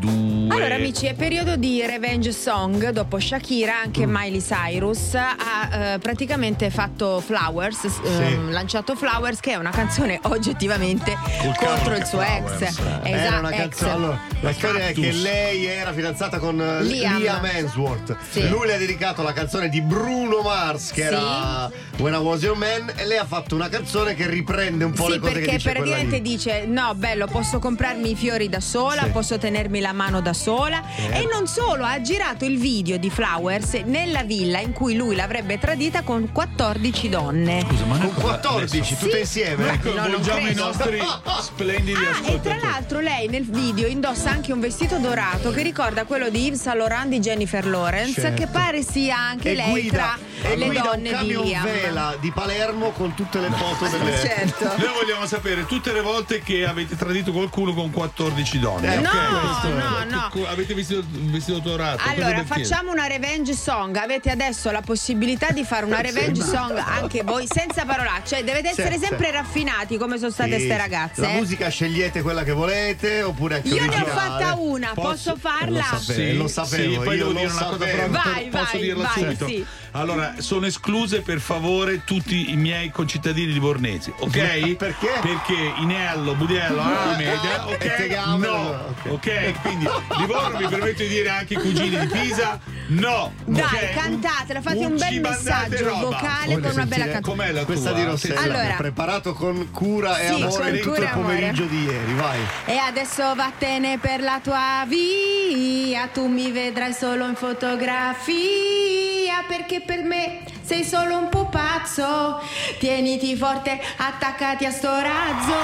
Speaker 3: Allora amici, è periodo di revenge song. Dopo Shakira, anche
Speaker 2: Mm.
Speaker 3: Miley Cyrus ha eh, praticamente fatto Flowers, ehm, lanciato Flowers, che è una canzone oggettivamente contro il suo ex.
Speaker 1: Era
Speaker 3: Esatto,
Speaker 1: una canzone. Allora, la storia è che lei era fidanzata con eh,
Speaker 3: Liam.
Speaker 1: Liam, Hemsworth.
Speaker 3: Sì.
Speaker 1: Lui le ha dedicato la canzone di Bruno Mars che
Speaker 3: Sì.
Speaker 1: era When I Was Your Man e lei ha fatto una canzone che riprende un po'
Speaker 3: Sì,
Speaker 1: le cose che
Speaker 3: perché
Speaker 1: dice quella
Speaker 3: praticamente
Speaker 1: lì.
Speaker 3: dice: No, bello, posso comprarmi i fiori da sola,
Speaker 1: Sì.
Speaker 3: posso tenermi la mano da sola.
Speaker 1: Certo.
Speaker 3: E non solo, ha girato il video di Flowers nella villa in cui lui l'avrebbe tradita con 14 donne.
Speaker 1: con 14 tutte insieme
Speaker 2: Ecco,
Speaker 3: No,
Speaker 2: volgiamo i
Speaker 3: credo.
Speaker 2: nostri splendidi
Speaker 3: Ah, e tra l'altro lei nel video indossa anche un vestito dorato che ricorda quello di Yves Saint Laurent di Jennifer Lawrence,
Speaker 1: Certo.
Speaker 3: che pare sia anche
Speaker 1: e
Speaker 3: lei
Speaker 1: guida,
Speaker 3: tra
Speaker 1: e
Speaker 3: le
Speaker 1: guida
Speaker 3: donne
Speaker 1: un
Speaker 3: di Liam.
Speaker 1: vela di Palermo con tutte le foto delle
Speaker 3: Certo.
Speaker 2: Noi vogliamo sapere tutte le volte che avete tradito qualcuno con 14 donne.
Speaker 1: Eh,
Speaker 3: no,
Speaker 2: Questo è-
Speaker 3: no, no.
Speaker 2: Avete vestito, vestito dorato. cosa
Speaker 3: Allora, facciamo una revenge song. Avete adesso la possibilità di fare una revenge song anche voi, senza parolacce. Dovete essere
Speaker 1: Sì,
Speaker 3: sempre
Speaker 1: sì.
Speaker 3: raffinati come sono state
Speaker 1: Sì.
Speaker 3: ste ragazze.
Speaker 1: La
Speaker 3: eh.
Speaker 1: musica scegliete quella che volete oppure anche
Speaker 3: Io ne ho
Speaker 1: originale.
Speaker 3: fatta una, posso, farla?
Speaker 1: Lo sapevo, lo sapevo,
Speaker 2: Sì, poi
Speaker 1: io
Speaker 2: devo dire una cosa
Speaker 1: sapevo.
Speaker 2: però
Speaker 3: Vai,
Speaker 2: posso
Speaker 3: vai,
Speaker 2: dirla
Speaker 3: vai,
Speaker 2: subito.
Speaker 3: sì.
Speaker 2: Allora, sono escluse per favore tutti i miei concittadini livornesi, ok?
Speaker 1: Perché?
Speaker 2: Perché Inello, Budiello, Alameda,
Speaker 1: E
Speaker 2: ok?
Speaker 1: Tegame,
Speaker 2: No, ok? Quindi Livorno mi permetto di dire anche i cugini di Pisa, no.
Speaker 3: Dai,
Speaker 2: ok?
Speaker 3: cantatela, fate un
Speaker 2: Un
Speaker 3: bel messaggio
Speaker 2: roba.
Speaker 3: vocale con una bella canzone.
Speaker 2: Com'è la
Speaker 1: Questa
Speaker 2: tua?
Speaker 1: di Rossella
Speaker 3: Allora.
Speaker 1: preparato con cura e
Speaker 3: Sì,
Speaker 1: amore tutto
Speaker 3: cura
Speaker 1: il
Speaker 3: e amore.
Speaker 1: pomeriggio di ieri, vai.
Speaker 3: E adesso vattene per la tua via, tu mi vedrai solo in fotografia, perché per me sei solo un pupazzo. Tieniti forte, attaccati a sto razzo.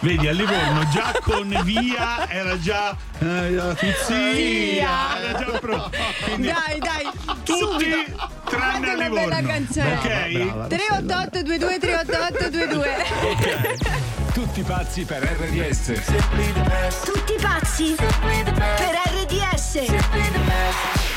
Speaker 2: Vedi, a Livorno già con via era già eh, la tuzzia,
Speaker 3: Via.
Speaker 2: era già pro. Quindi
Speaker 3: Dai, dai,
Speaker 2: tutti
Speaker 3: subito.
Speaker 2: tranne a
Speaker 3: una
Speaker 2: Livorno.
Speaker 3: bella canzone.
Speaker 2: Ok?
Speaker 3: 388 22 388 22
Speaker 11: Tutti pazzi per RDS.
Speaker 23: Tutti pazzi per RDS.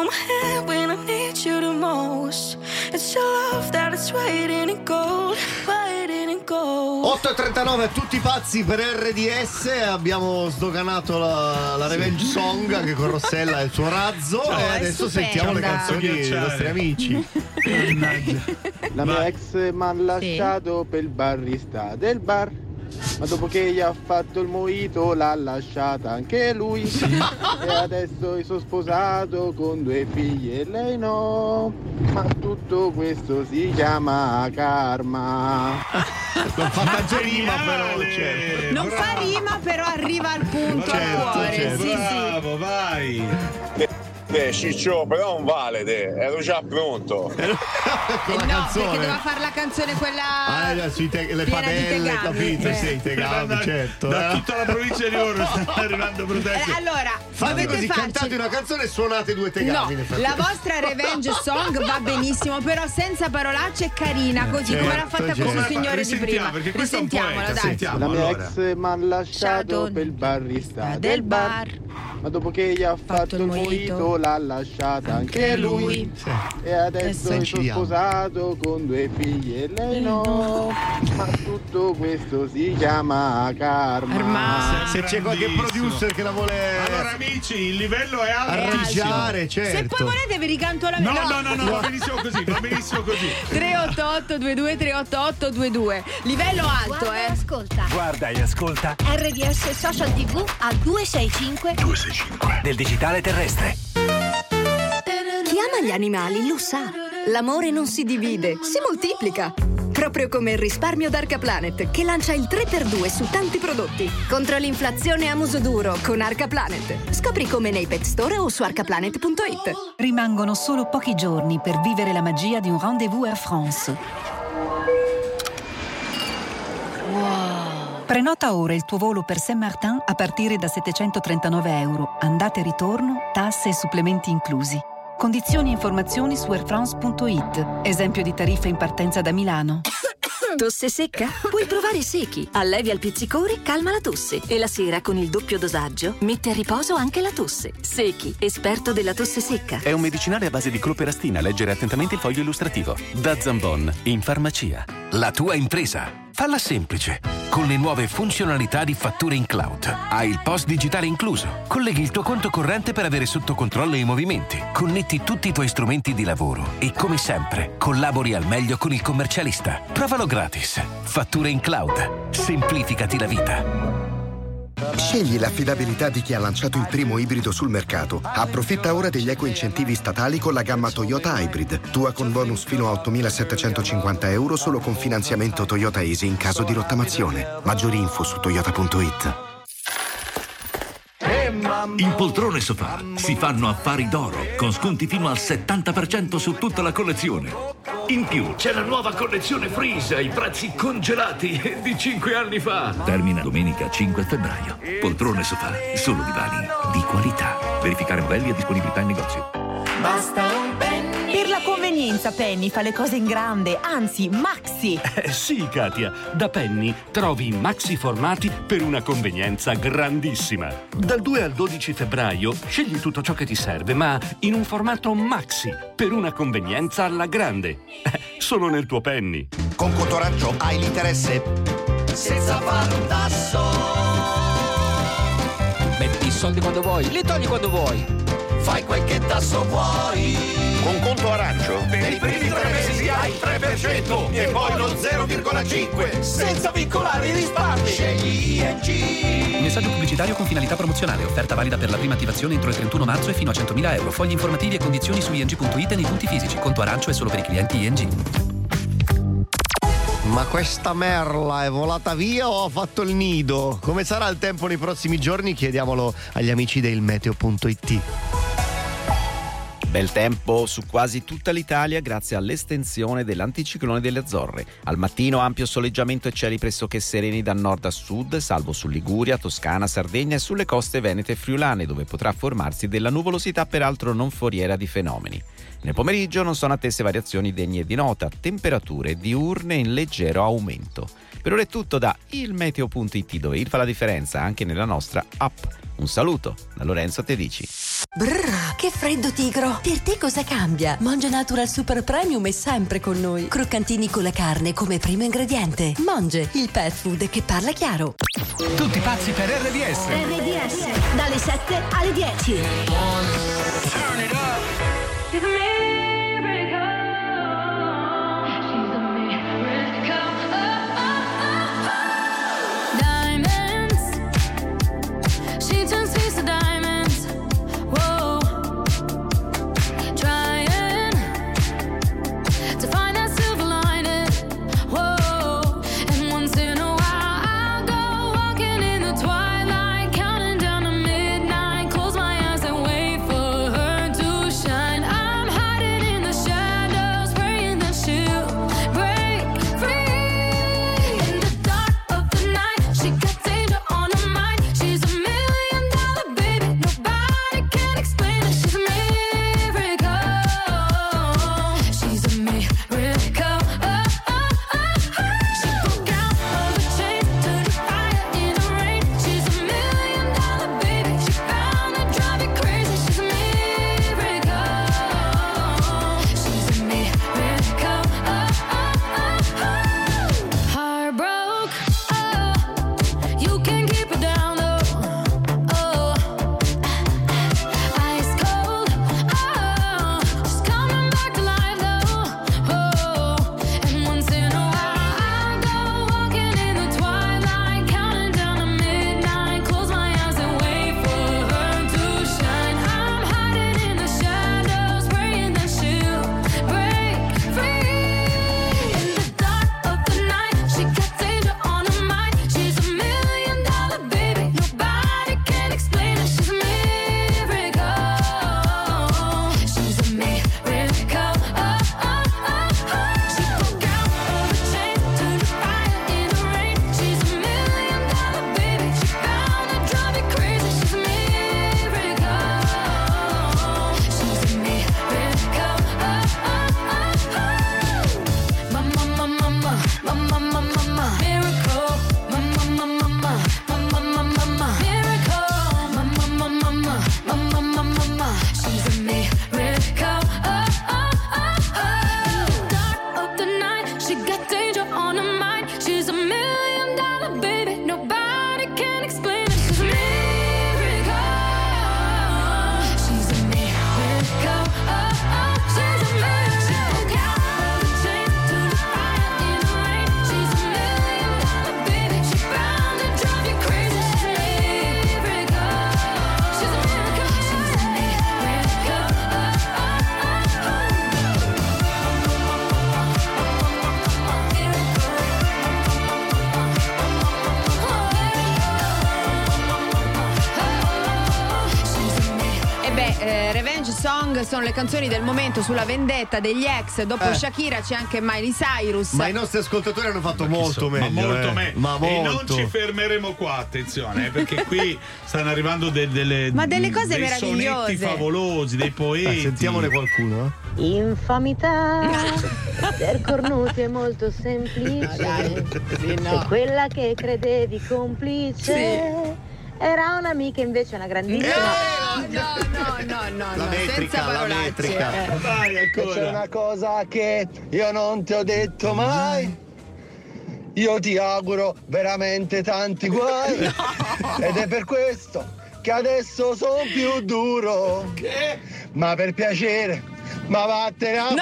Speaker 12: Hold my hand when I need you the most. It's your love that is waiting in gold, waiting in gold.
Speaker 1: 8.39 tutti pazzi per RDS abbiamo sdoganato la, la revenge song anche con Rossella e il suo razzo
Speaker 3: Ciao,
Speaker 1: e adesso
Speaker 3: stupenda.
Speaker 1: sentiamo le canzoni dei nostri amici
Speaker 25: La mia ex mi ha lasciato per il barista del bar. Ma dopo che gli ha fatto il moito l'ha lasciata anche lui. E adesso io sono sposato con due figlie e lei no. Ma tutto questo si chiama karma.
Speaker 1: non fa tanto rima però certo.
Speaker 3: Non fa rima, però arriva al punto, al
Speaker 2: Certo,
Speaker 3: cuore.
Speaker 2: certo.
Speaker 3: Sì, sì.
Speaker 2: Bravo, vai.
Speaker 26: Eh, Ciccio, però non vale, te. ero già pronto.
Speaker 1: con
Speaker 3: Eh no,
Speaker 1: canzone
Speaker 3: perché doveva fare la canzone quella.
Speaker 1: Ah, sui te- le padelle,
Speaker 3: tegami.
Speaker 1: capito?
Speaker 3: Eh.
Speaker 1: Sì, i tegami,
Speaker 2: Da-
Speaker 1: certo.
Speaker 2: Da
Speaker 1: eh.
Speaker 2: tutta la provincia di Livorno stanno arrivando proteste.
Speaker 3: Eh, allora,
Speaker 1: Fate così,
Speaker 3: farci-
Speaker 1: cantate una canzone e suonate due tegami.
Speaker 3: No, la vostra revenge song va benissimo, però senza parolacce e carina, così come l'ha fatta
Speaker 1: certo.
Speaker 3: questo signore di prima.
Speaker 2: perché questo è un
Speaker 3: Risentiamola,
Speaker 2: poeta,
Speaker 3: dai.
Speaker 2: sentiamo.
Speaker 25: La mia
Speaker 2: allora.
Speaker 25: ex mi ha lasciato
Speaker 3: Lasciato
Speaker 25: per il barista
Speaker 3: del
Speaker 25: del
Speaker 3: bar.
Speaker 25: Ma dopo che gli ha fatto, il mojito l'ha lasciata anche lui. E
Speaker 1: adesso
Speaker 25: è sposato con due figli e lei no. Ma tutto questo si chiama karma.
Speaker 1: Se, se c'è qualche producer che la vuole
Speaker 2: Allora, amici, il livello è alto.
Speaker 1: arrangiare,
Speaker 3: Se
Speaker 1: certo.
Speaker 3: poi volete vi ricanto la
Speaker 2: No, no, no, no, va benissimo così, va benissimo così.
Speaker 3: 388 22 388 22 Livello alto,
Speaker 23: Guarda e
Speaker 3: eh.
Speaker 23: ascolta.
Speaker 21: Guarda e ascolta
Speaker 23: RDS Social TV al 265
Speaker 21: del digitale terrestre.
Speaker 22: Chi ama gli animali lo sa. L'amore non si divide, si moltiplica. Proprio come il risparmio d'Arca Planet, che lancia il 3x2 su tanti prodotti. Contro l'inflazione a muso duro con Arca Planet. Scopri come nei pet store o su arcaplanet.it.
Speaker 27: Rimangono solo pochi giorni per vivere la magia di un rendezvous Air France. Prenota ora il tuo volo per Saint-Martin a partire da 739 euro. Andate e ritorno, tasse e supplementi inclusi. Condizioni e informazioni su airfrance.it. Esempio di tariffa in partenza da Milano.
Speaker 16: Tosse secca? Puoi provare Secchi. Allevia il pizzicore, calma la tosse. E la sera, con il doppio dosaggio, mette a riposo anche la tosse. Secchi, esperto della tosse secca.
Speaker 11: È un medicinale a base di cloperastina. Leggere attentamente il foglio illustrativo. Da Zambon, in farmacia.
Speaker 28: La tua impresa. Falla semplice. Con le nuove funzionalità di fatture in cloud. Hai il post digitale incluso. Colleghi il tuo conto corrente per avere sotto controllo i movimenti. Connetti tutti i tuoi strumenti di lavoro. E come sempre, collabori al meglio con il commercialista. Provalo gratis. Fatture in cloud. Semplificati la vita.
Speaker 29: Scegli l'affidabilità di chi ha lanciato il primo ibrido sul mercato. Approfitta ora degli eco incentivi statali con la gamma Toyota Hybrid. Tua con bonus fino a 8.750 euro solo con finanziamento Toyota Easy in caso di rottamazione. Maggiori info su toyota.it.
Speaker 30: In poltrone sofà si fanno affari d'oro con sconti fino al 70% su tutta la collezione. In più c'è la nuova collezione Freeze ai prezzi congelati di 5 anni fa. Termina domenica 5 febbraio. Poltrone sofà, solo divani di qualità. Verificare modelli e disponibilità in negozio.
Speaker 31: Basta un penny. Convenienza Penny fa le cose in grande, anzi maxi.
Speaker 21: Eh, sì, Katia, da Penny trovi i maxi formati per una convenienza grandissima. Dal 2 al 12 febbraio scegli tutto ciò che ti serve, ma in un formato maxi, per una convenienza alla grande. Eh, Solo nel tuo Penny.
Speaker 32: Con Cotoraggio hai l'interesse senza fare un tasso.
Speaker 33: Metti i soldi quando vuoi, li togli quando vuoi.
Speaker 32: Fai quel che tasso vuoi.
Speaker 26: Con conto arancio?
Speaker 32: Per i primi tre mesi hai il 3% e poi lo 0,5 senza vincolare i risparmi. Scegli ING.
Speaker 19: Messaggio pubblicitario con finalità promozionale. Offerta valida per la prima attivazione entro il 31 marzo e fino a 100.000 euro. Fogli informativi e condizioni su ing.it e nei punti fisici. Conto arancio è solo per i clienti ING.
Speaker 1: Ma questa merla è volata via o ha fatto il nido? Come sarà il tempo nei prossimi giorni? Chiediamolo agli amici del meteo.it.
Speaker 34: Bel tempo su quasi tutta l'Italia grazie all'estensione dell'anticiclone delle Azzorre. Al mattino ampio soleggiamento e cieli pressoché sereni da nord a sud, salvo su Liguria, Toscana, Sardegna e sulle coste venete e friulane, dove potrà formarsi della nuvolosità peraltro non foriera di fenomeni. Nel pomeriggio non sono attese variazioni degne di nota, temperature diurne in leggero aumento. Per ora è tutto da ilmeteo.it dove il fa la differenza anche nella nostra app. Un saluto da Lorenzo Tedici.
Speaker 16: Brrr, che freddo tigro! Per te cosa cambia? Mongia Natural Super Premium è sempre con noi. Croccantini con la carne come primo ingrediente. Monge, il pet food che parla chiaro.
Speaker 21: Tutti pazzi per RDS.
Speaker 23: RDS dalle 7 alle 10.
Speaker 10: Diamonds,
Speaker 3: canzoni del momento sulla vendetta degli ex. Dopo
Speaker 1: Eh.
Speaker 3: Shakira c'è anche Miley Cyrus.
Speaker 1: Ma i nostri ascoltatori hanno fatto molto
Speaker 2: Ma
Speaker 1: meglio.
Speaker 2: molto
Speaker 1: eh.
Speaker 2: me-
Speaker 1: Ma
Speaker 2: E non
Speaker 1: molto.
Speaker 2: ci fermeremo qua, attenzione, eh, perché qui stanno arrivando de- delle,
Speaker 3: Ma delle cose
Speaker 2: dei
Speaker 3: meravigliose.
Speaker 2: sonetti favolosi, dei poeti.
Speaker 1: Eh, sentiamone qualcuno. eh.
Speaker 35: Infamità per cornuti è molto semplice. E quella che credevi complice era un'amica invece una grandissima.
Speaker 3: No, no, no, no,
Speaker 1: La
Speaker 3: no,
Speaker 1: metrica,
Speaker 3: senza
Speaker 1: la
Speaker 3: parolacce.
Speaker 1: metrica.
Speaker 3: eh.
Speaker 2: Vai
Speaker 36: E c'è una cosa che io non ti ho detto mai. Io ti auguro veramente tanti guai. Ed è per questo che adesso sono più duro. Ma per piacere, ma vattene a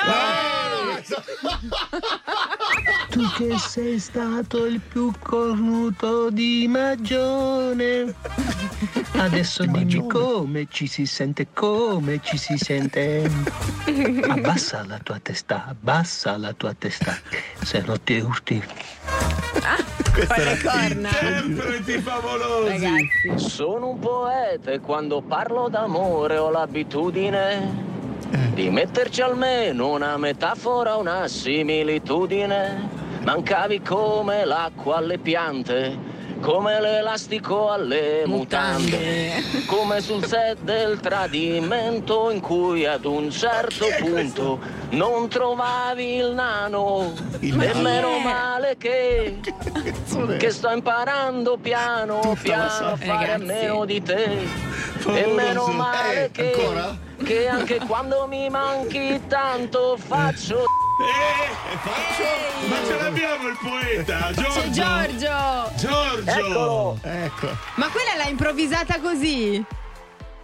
Speaker 36: Tu che sei stato il più cornuto di Magione. Adesso dimmi come ci si sente, come ci si sente. Abbassa la tua testa, abbassa la tua testa, se no ti urti.
Speaker 2: Interpreti favolosi.
Speaker 3: Ragazzi.
Speaker 37: Sono un poeta e quando parlo d'amore ho l'abitudine di metterci almeno una metafora, una similitudine. Mancavi come l'acqua alle piante, come l'elastico alle mutande, come sul set del tradimento in cui ad un certo punto non trovavi il nano.
Speaker 1: Il
Speaker 37: e meno male che, che sto imparando piano piano a fare a
Speaker 3: Ragazzi.
Speaker 37: meno di te. E
Speaker 2: Favoloso.
Speaker 37: meno male
Speaker 1: Eh,
Speaker 37: che, che anche quando mi manchi tanto faccio
Speaker 2: Ma ce l'abbiamo il poeta, Giorgio.
Speaker 3: C'è Giorgio.
Speaker 2: Giorgio.
Speaker 1: Ecco.
Speaker 3: Ma quella l'ha improvvisata così?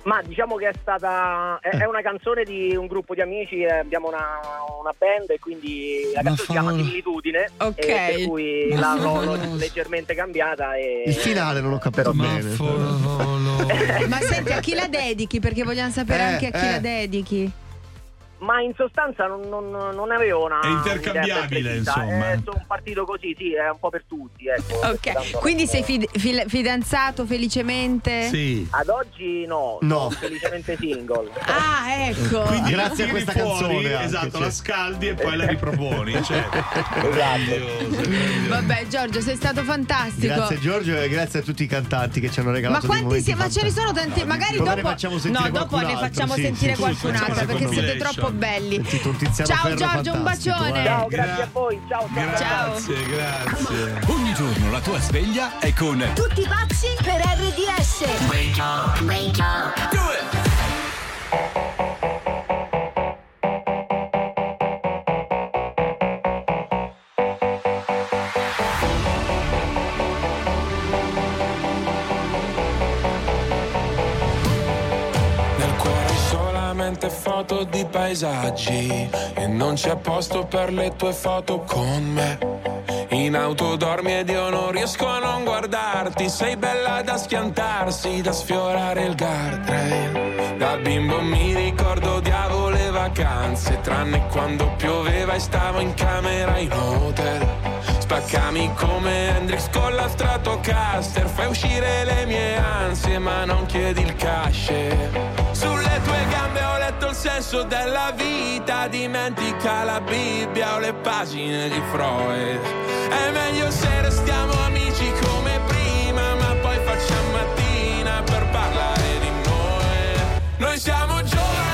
Speaker 37: Ma diciamo che è stata. È, è una canzone di un gruppo di amici, eh, abbiamo una, una band e quindi la canzone si chiama
Speaker 2: favolo.
Speaker 37: Similitudine.
Speaker 3: Ok.
Speaker 37: e per cui
Speaker 2: Ma
Speaker 37: l'ho, l'ho leggermente cambiata. E...
Speaker 1: Il finale non ho capito
Speaker 2: Ma
Speaker 1: bene.
Speaker 2: favoloso.
Speaker 3: Ma senti, a chi la dedichi? Perché vogliamo sapere
Speaker 1: Eh,
Speaker 3: anche a chi
Speaker 1: eh.
Speaker 3: la dedichi.
Speaker 37: Ma in sostanza non, non, non avevo una.
Speaker 2: È intercambiabile, insomma.
Speaker 37: Eh, sono partito così, sì, è un po' per tutti. Ecco,
Speaker 3: Ok, quindi sei fid- fil- fidanzato felicemente?
Speaker 2: Sì.
Speaker 37: Ad oggi no,
Speaker 1: No.
Speaker 37: sono felicemente single.
Speaker 3: Ah, ecco.
Speaker 2: Quindi
Speaker 1: Grazie a questa
Speaker 2: fuori,
Speaker 1: canzone anche,
Speaker 2: esatto,
Speaker 1: sì.
Speaker 2: la scaldi e poi la riproponi. Cioè, meraviglioso.
Speaker 3: Vabbè, Giorgio, sei stato fantastico.
Speaker 1: Grazie Giorgio e grazie a tutti i cantanti che ci hanno
Speaker 3: Ma
Speaker 1: regalato dei
Speaker 3: quanti
Speaker 1: momenti
Speaker 3: si- ma ce ne sono tanti, magari
Speaker 1: Dopo ne
Speaker 3: dopo
Speaker 1: facciamo sentire
Speaker 3: No, dopo ne
Speaker 1: qualcun altro,
Speaker 3: facciamo
Speaker 1: sì,
Speaker 3: sentire
Speaker 1: sì,
Speaker 3: perché siete troppo belli. Ciao
Speaker 1: Ferro
Speaker 3: Giorgio, un bacione.
Speaker 1: eh.
Speaker 37: Ciao,
Speaker 2: Gra-
Speaker 37: grazie a voi, ciao. ciao.
Speaker 2: Grazie, grazie.
Speaker 19: Ogni giorno la tua sveglia è con
Speaker 23: Tutti pazzi per RDS.
Speaker 6: Nel paesaggi e non c'è posto per le tue foto con me. In auto dormi ed io non riesco a non guardarti, sei bella da schiantarsi, da sfiorare il guardrail. Da bimbo mi ricordo odiavo le vacanze, tranne quando pioveva e stavo in camera in hotel. Spaccami come Hendrix con la Stratocaster Fai uscire le mie ansie ma non chiedi il cash senso della vita Dimentica la Bibbia o le pagine di Freud. È meglio se restiamo amici come prima Ma poi facciamo mattina per parlare di noi. Noi siamo giovani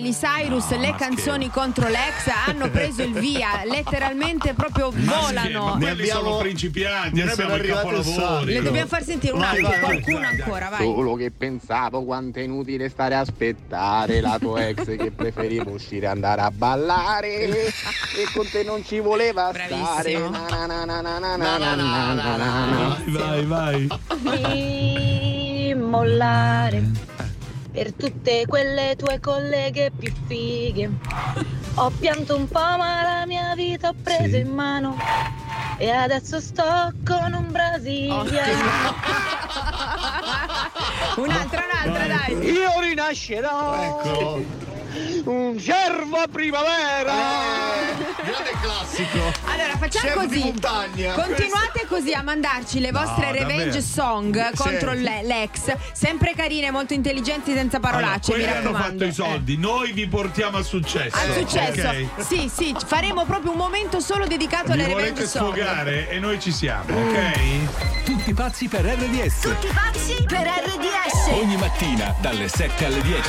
Speaker 3: Miley Cyrus, no, le canzoni scherzo. contro l'ex hanno preso il via, letteralmente proprio ma volano.
Speaker 2: Sì, ne abbiamo sono principianti, ne abbiamo capolavori.
Speaker 3: Le dobbiamo far sentire un
Speaker 2: altro,
Speaker 3: qualcuno ancora, vai.
Speaker 25: Solo che pensavo quanto è inutile stare a aspettare la tua ex che preferiva uscire e andare a ballare e con te non ci voleva stare.
Speaker 2: Vai, vai,
Speaker 35: vai. Mollare per tutte quelle tue colleghe più fighe. Ho pianto un po', ma la mia vita ho preso in mano. E adesso sto con un brasiliano.
Speaker 3: Un'altra, un'altra, dai.
Speaker 25: Io rinascerò. Un cervo a primavera.
Speaker 1: Grande classico.
Speaker 3: Allora facciamo
Speaker 1: di
Speaker 3: così. Continuate così a mandarci le vostre
Speaker 2: No,
Speaker 3: revenge
Speaker 2: davvero.
Speaker 3: song
Speaker 2: Sì.
Speaker 3: contro le- l'ex, sempre carine, molto intelligenti, senza parolacce,
Speaker 2: Allora,
Speaker 3: mi
Speaker 2: quelli hanno
Speaker 3: raccomando.
Speaker 2: fatto i soldi, noi vi portiamo al successo.
Speaker 3: Al successo.
Speaker 2: ok?
Speaker 3: Sì, sì, faremo proprio un momento solo dedicato
Speaker 2: Vi
Speaker 3: alle
Speaker 2: volete
Speaker 3: revenge song.
Speaker 2: sfogare e noi ci siamo, ok?
Speaker 11: Tutti pazzi per RDS.
Speaker 9: Tutti pazzi per RDS.
Speaker 11: Ogni mattina dalle 7 alle 10.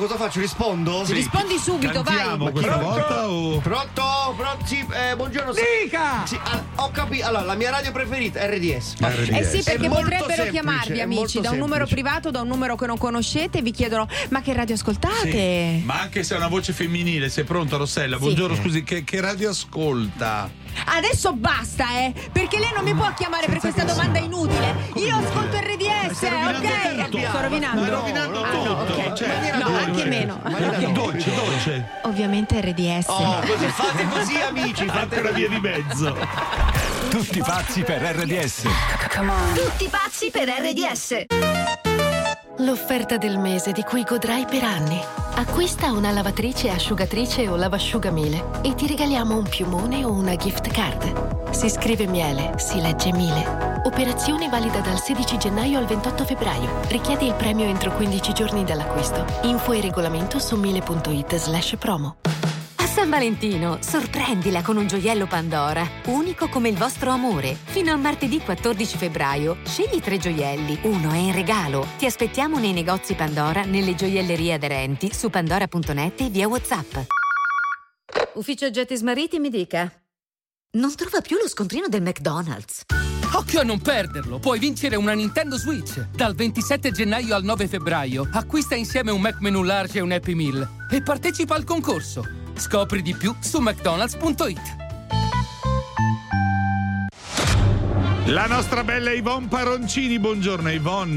Speaker 1: cosa faccio? Rispondo?
Speaker 3: Sì. Rispondi subito, vai.
Speaker 2: Cantiamo questa
Speaker 1: Pronto?
Speaker 2: volta o...
Speaker 1: Pronto? Pronto? Sì, eh, buongiorno.
Speaker 33: Dica!
Speaker 1: Sì, ah, ho capito. Allora, la mia radio preferita, RDS.
Speaker 3: Eh sì,
Speaker 1: È
Speaker 3: perché
Speaker 1: molto
Speaker 3: potrebbero
Speaker 1: semplice,
Speaker 3: chiamarvi amici da un numero privato, da un numero che non conoscete e vi chiedono ma che radio ascoltate?
Speaker 2: Sì, Ma anche se è una voce femminile, sei pronta Rossella?
Speaker 3: Sì.
Speaker 2: Buongiorno, scusi, che, che radio ascolta?
Speaker 3: Adesso basta, eh, perché lei non mi può chiamare per questa domanda inutile. Io ascolto RDS,
Speaker 2: rovinando
Speaker 3: ok?
Speaker 2: tutto.
Speaker 3: Sto rovinando.
Speaker 2: Stai rovinando
Speaker 3: Ah,
Speaker 2: tutto.
Speaker 3: no.
Speaker 2: Cioè,
Speaker 3: no,
Speaker 2: dolce.
Speaker 3: anche meno.
Speaker 2: Dolce, dolce.
Speaker 3: Ovviamente RDS.
Speaker 1: Oh, così fate così, amici.
Speaker 2: Fate
Speaker 1: Fate
Speaker 2: una via di mezzo.
Speaker 38: Tutti pazzi per RDS.
Speaker 23: Tutti pazzi per RDS.
Speaker 39: L'offerta del mese di cui godrai per anni. Acquista una lavatrice, asciugatrice o lavasciugamile e ti regaliamo un piumone o una gift card. Si scrive miele, si legge mile. Operazione valida dal 16 gennaio al 28 febbraio. Richiede il premio entro 15 giorni dall'acquisto. Info e regolamento su miele.it slash promo.
Speaker 40: San Valentino, sorprendila con un gioiello Pandora, unico come il vostro amore. Fino a martedì 14 febbraio, scegli tre gioielli, uno è in regalo. Ti aspettiamo nei negozi Pandora, nelle gioiellerie aderenti, su pandora.net e via WhatsApp. Ufficio Gettis Marittimi dica. Non trova più lo scontrino del McDonald's.
Speaker 41: Occhio a non perderlo! Puoi vincere una Nintendo Switch! Dal 27 gennaio al 9 febbraio acquista insieme un Mac Menu Large e un Happy Meal e partecipa al concorso. Scopri di più su mcdonalds.it.
Speaker 2: La nostra bella Ivonne Paroncini, buongiorno Ivonne.